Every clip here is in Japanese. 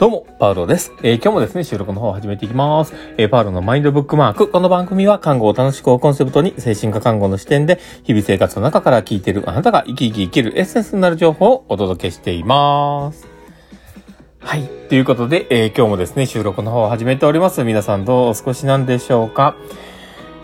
どうも、パウロです。えー、今日もですね、収録の方を始めていきます。えー、パウロのマインドブックマーク。この番組は、看護を楽しくをコンセプトに、精神科看護の視点で、日々生活の中から聞いているあなたが生き生き生きるエッセンスになる情報をお届けしています。はい。ということで、えー、今日もですね、収録の方を始めております。皆さんどうお過ごしなんでしょうか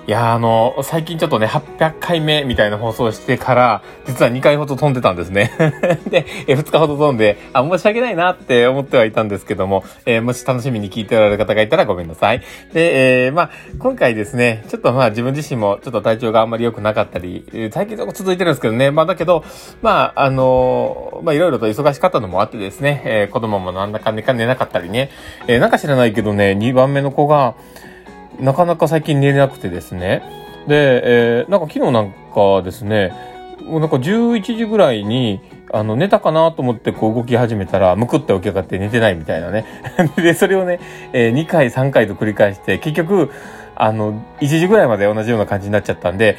いやあの、最近ちょっとね、800回目みたいな放送してから、実は2回ほど飛んでたんですね。で、え2日ほど飛んで、あ、申し訳ないなって思ってはいたんですけども、えー、もし楽しみに聞いておられる方がいたらごめんなさい。で、えー、まあ、今回ですね、ちょっとまあ自分自身もちょっと体調があんまり良くなかったり、最近続いてるんですけどね、まあだけど、まあ、あのまあいろいろと忙しかったのもあってですね、えー、子供もなんだかんだか寝なかったりね、えー、なんか知らないけどね、2番目の子が、なかなか最近寝れなくてですね。で、えー、なんか昨日なんかですね、なんか11時ぐらいに、あの、寝たかなと思ってこう動き始めたら、むくって起き上がって寝てないみたいなね。で、それをね、えー、2回、3回と繰り返して、結局、あの、1時ぐらいまで同じような感じになっちゃったんで、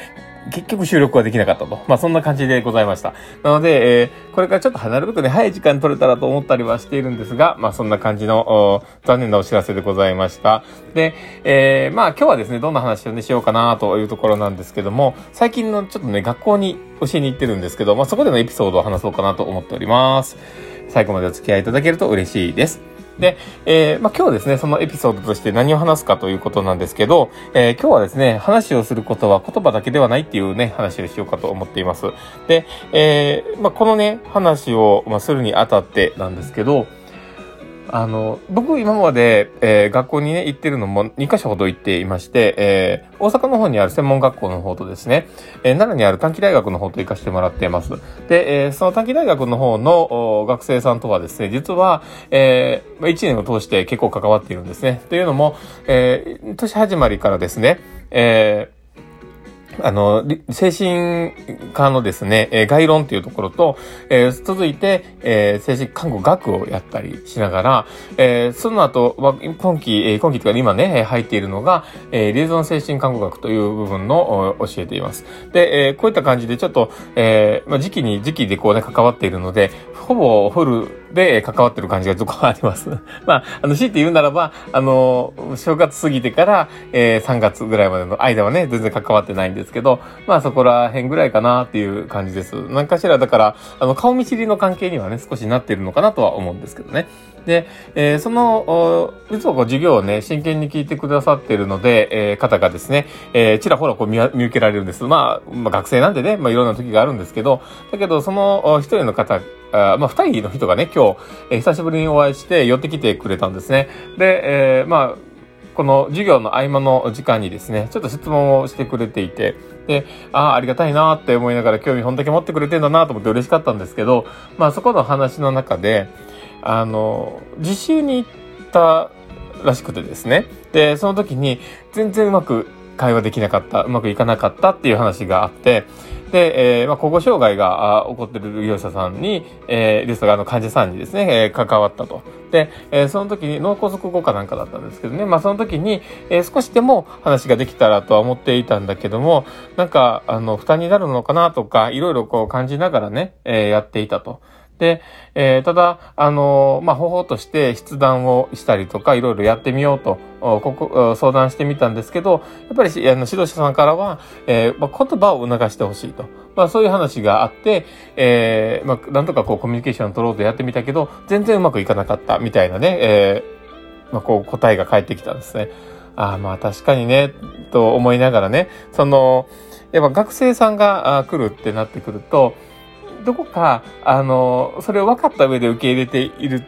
結局収録はできなかったと。まあそんな感じでございました。なので、えー、これからちょっと離れるとね、早い時間取れたらと思ったりはしているんですが、まあそんな感じの、残念なお知らせでございました。で、えー、まあ今日はですね、どんな話をね、しようかなというところなんですけども、最近のちょっとね、学校に教えに行ってるんですけど、まあそこでのエピソードを話そうかなと思っております。最後までお付き合いいただけると嬉しいです。で、えー、まあ、今日はですね、そのエピソードとして何を話すかということなんですけど、えー、今日はですね、話をすることは言葉だけではないっていうね、話をしようかと思っています。で、えー、まあ、このね、話を、ま、するにあたってなんですけど、あの、僕今まで、えー、学校にね、行ってるのも2カ所ほど行っていまして、えー、大阪の方にある専門学校の方とですね、えー、奈良にある短期大学の方と行かせてもらっています。で、えー、その短期大学の方の学生さんとはですね、実は、えー、1年を通して結構関わっているんですね。というのも、えー、年始まりからですね、えー、あの、精神科のですね、えー、概論というところと、えー、続いて、えー、精神看護学をやったりしながら、えー、その後、今期、えー、今期というか今ね、入っているのが、えー、リエゾン精神看護学という部分の教えています。で、えー、こういった感じでちょっと、えー、まあ、時期に、時期でこうね、関わっているので、ほぼフルで関わってる感じがちょっとあります。まあ、あの、強いて言うならば、あの、正月過ぎてから、えー、3月ぐらいまでの間はね、全然関わってないんですけど、まあそこら辺ぐらいかなっていう感じです。何かしら、だから、あの、顔見知りの関係にはね、少しなってるのかなとは思うんですけどね。で、えー、その、実はこう授業をね、真剣に聞いてくださってるので、えー、方がですね、えー、ちらほらこう見見受けられるんです。まあ、まあ、学生なんでね、まあいろんな時があるんですけど、だけどその一人の方あまあ、二人の人がね、今日、えー、久しぶりにお会いして寄ってきてくれたんですね。で、えー、まあ、この授業の合間の時間にですね、ちょっと質問をしてくれていて、で、ああ、ありがたいなって思いながら興味本だけ持ってくれてんだなと思って嬉しかったんですけど、まあそこの話の中で、あの、実習に行ったらしくてですね。で、その時に全然うまく会話できなかった、うまくいかなかったっていう話があって、で、えー、まあ、保護障害が起こってる利用者さんに、えー、ですが、あの、患者さんにですね、えー、関わったと。で、えー、その時に脳梗塞後かなんかだったんですけどね、まあ、その時に、えー、少しでも話ができたらとは思っていたんだけども、なんか、あの、負担になるのかなとか、いろいろこう感じながらね、えー、やっていたと。で、えー、ただ、あのー、まあ、方法として筆談をしたりとか、いろいろやってみようと、ここ、相談してみたんですけど、やっぱり、あの、指導者さんからは、えー、まあ、言葉を促してほしいと。まあ、そういう話があって、えー、まあ、なんとかこう、コミュニケーション取ろうとやってみたけど、全然うまくいかなかった、みたいなね、えー、まあ、こう、答えが返ってきたんですね。ああ、まあ、確かにね、と思いながらね、その、やっぱ学生さんが来るってなってくると、どこか、あの、それを分かった上で受け入れている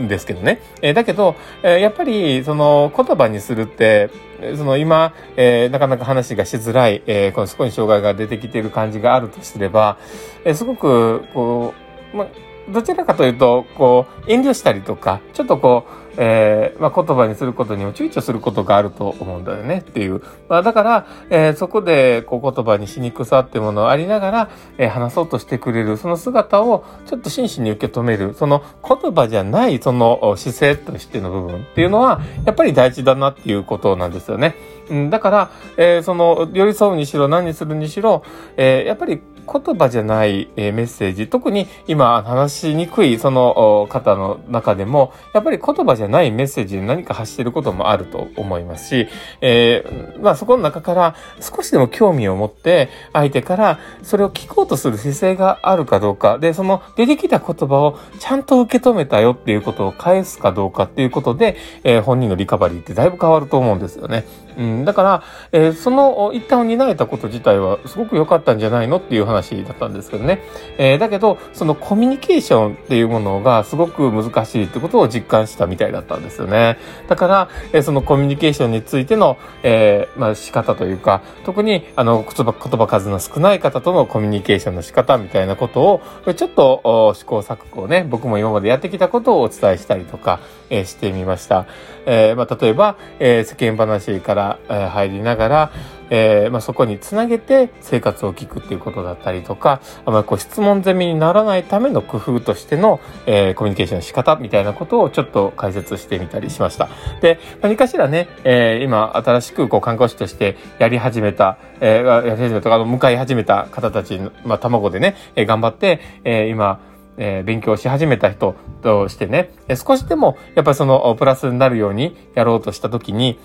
んですけどね。えー、だけど、えー、やっぱり、その、言葉にするって、その今、えー、なかなか話がしづらい、えー、このそこに障害が出てきている感じがあるとすれば、えー、すごく、こう、ま、どちらかというと、こう、遠慮したりとか、ちょっとこう、えー、まあ、言葉にすることにも躊躇することがあると思うんだよねっていう。まあ、だから、えー、そこで、こう、言葉にしにくさってものがありながら、えー、話そうとしてくれる、その姿を、ちょっと真摯に受け止める、その言葉じゃない、その姿勢としての部分っていうのは、やっぱり大事だなっていうことなんですよね。うん、だから、えー、その、寄り添うにしろ、何にするにしろ、えー、やっぱり言葉じゃない、え、メッセージ、特に今話しにくいその方の中でも、やっぱり言葉じゃないメッセージで何か発してることもあると思いますし、えー、まあそこの中から少しでも興味を持って相手からそれを聞こうとする姿勢があるかどうか、で、その出てきた言葉をちゃんと受け止めたよっていうことを返すかどうかっていうことで、えー、本人のリカバリーってだいぶ変わると思うんですよね。うん、だから、えー、その一旦を担えたこと自体はすごく良かったんじゃないのっていう話だったんですけどね。えー、だけど、そのコミュニケーションっていうものがすごく難しいってことを実感したみたいだったんですよね。だから、えー、そのコミュニケーションについての、えー、まあ仕方というか、特にあの言葉、言葉数の少ない方とのコミュニケーションの仕方みたいなことを、ちょっと試行錯誤ね、僕も今までやってきたことをお伝えしたりとか、え、してみました。え、まあ、例えば、え、世間話から、え、入りながら、えー、まあ、そこにつなげて生活を聞くっていうことだったりとか、あまあ、こう質問攻めにならないための工夫としての、えー、コミュニケーションの仕方みたいなことをちょっと解説してみたりしました。で、何かしらね、えー、今新しくこう看護師としてやり始めた、えー、やり始めた、あの、迎え始めた方たちの、まあ、卵でね、えー、頑張って、えー、今、えー、勉強し始めた人としてね、少しでもやっぱりそのプラスになるようにやろうとしたときに、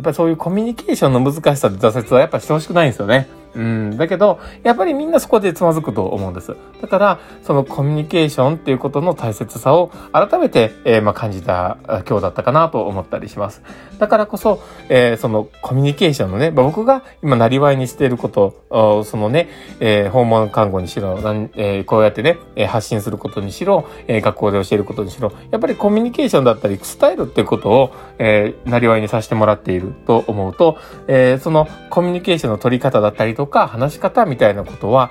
やっぱりそういうコミュニケーションの難しさで挫折はやっぱしてほしくないんですよね。うん。だけど、やっぱりみんなそこでつまずくと思うんです。だから、そのコミュニケーションっていうことの大切さを改めて、えー、まあ、感じた今日だったかなと思ったりします。だからこそ、えー、そのコミュニケーションのね、まあ、僕が今なりわいにしていること、そのね、えー、訪問看護にしろ、えー、こうやってね、発信することにしろ、えー、学校で教えることにしろ、やっぱりコミュニケーションだったり伝えるっていうことを、えー、なりわいにさせてもらっていると思うと、えー、そのコミュニケーションの取り方だったりととか、話し方みたいなことは、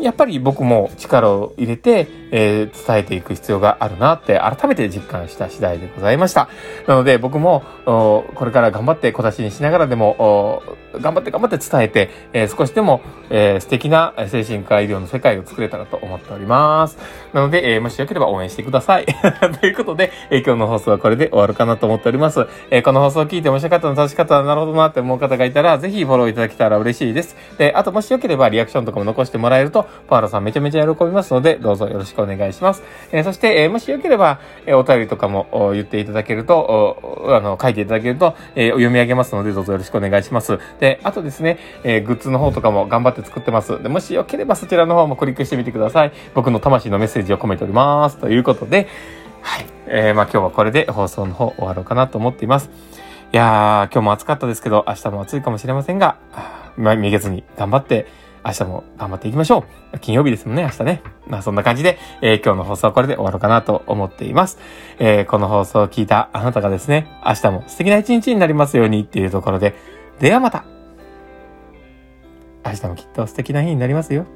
やっぱり僕も力を入れて、えー、伝えていく必要があるなって改めて実感した次第でございました。なので僕も、これから頑張って小出しにしながらでも、頑張って頑張って伝えて、えー、少しでも、えー、素敵な精神科医療の世界を作れたらと思っております。なので、えー、もしよければ応援してください。ということで、えー、今日の放送はこれで終わるかなと思っております。えー、この放送を聞いて面白かったの楽しかったなるほどなって思う方がいたら、ぜひフォローいただけたら嬉しいです。で、あともしよければリアクションとかも残してもらえると、パーラさんめちゃめちゃ喜びますので、どうぞよろしくお願いします。え、そして、え、もしよければ、え、お便りとかも言っていただけると、あの、書いていただけると、えー、読み上げますので、どうぞよろしくお願いします。で、あとですね、え、グッズの方とかも頑張って作ってます。で、もしよければそちらの方もクリックしてみてください。僕の魂のメッセージを込めております。ということで、はい。えー、まあ今日はこれで放送の方終わろうかなと思っています。いやー、今日も暑かったですけど、明日も暑いかもしれませんが、まあ、めげずに頑張って、明日も頑張っていきましょう。金曜日ですもんね、明日ね。まあそんな感じで、えー、今日の放送はこれで終わろうかなと思っています。えー、この放送を聞いたあなたがですね、明日も素敵な一日になりますようにっていうところで、ではまた明日もきっと素敵な日になりますよ。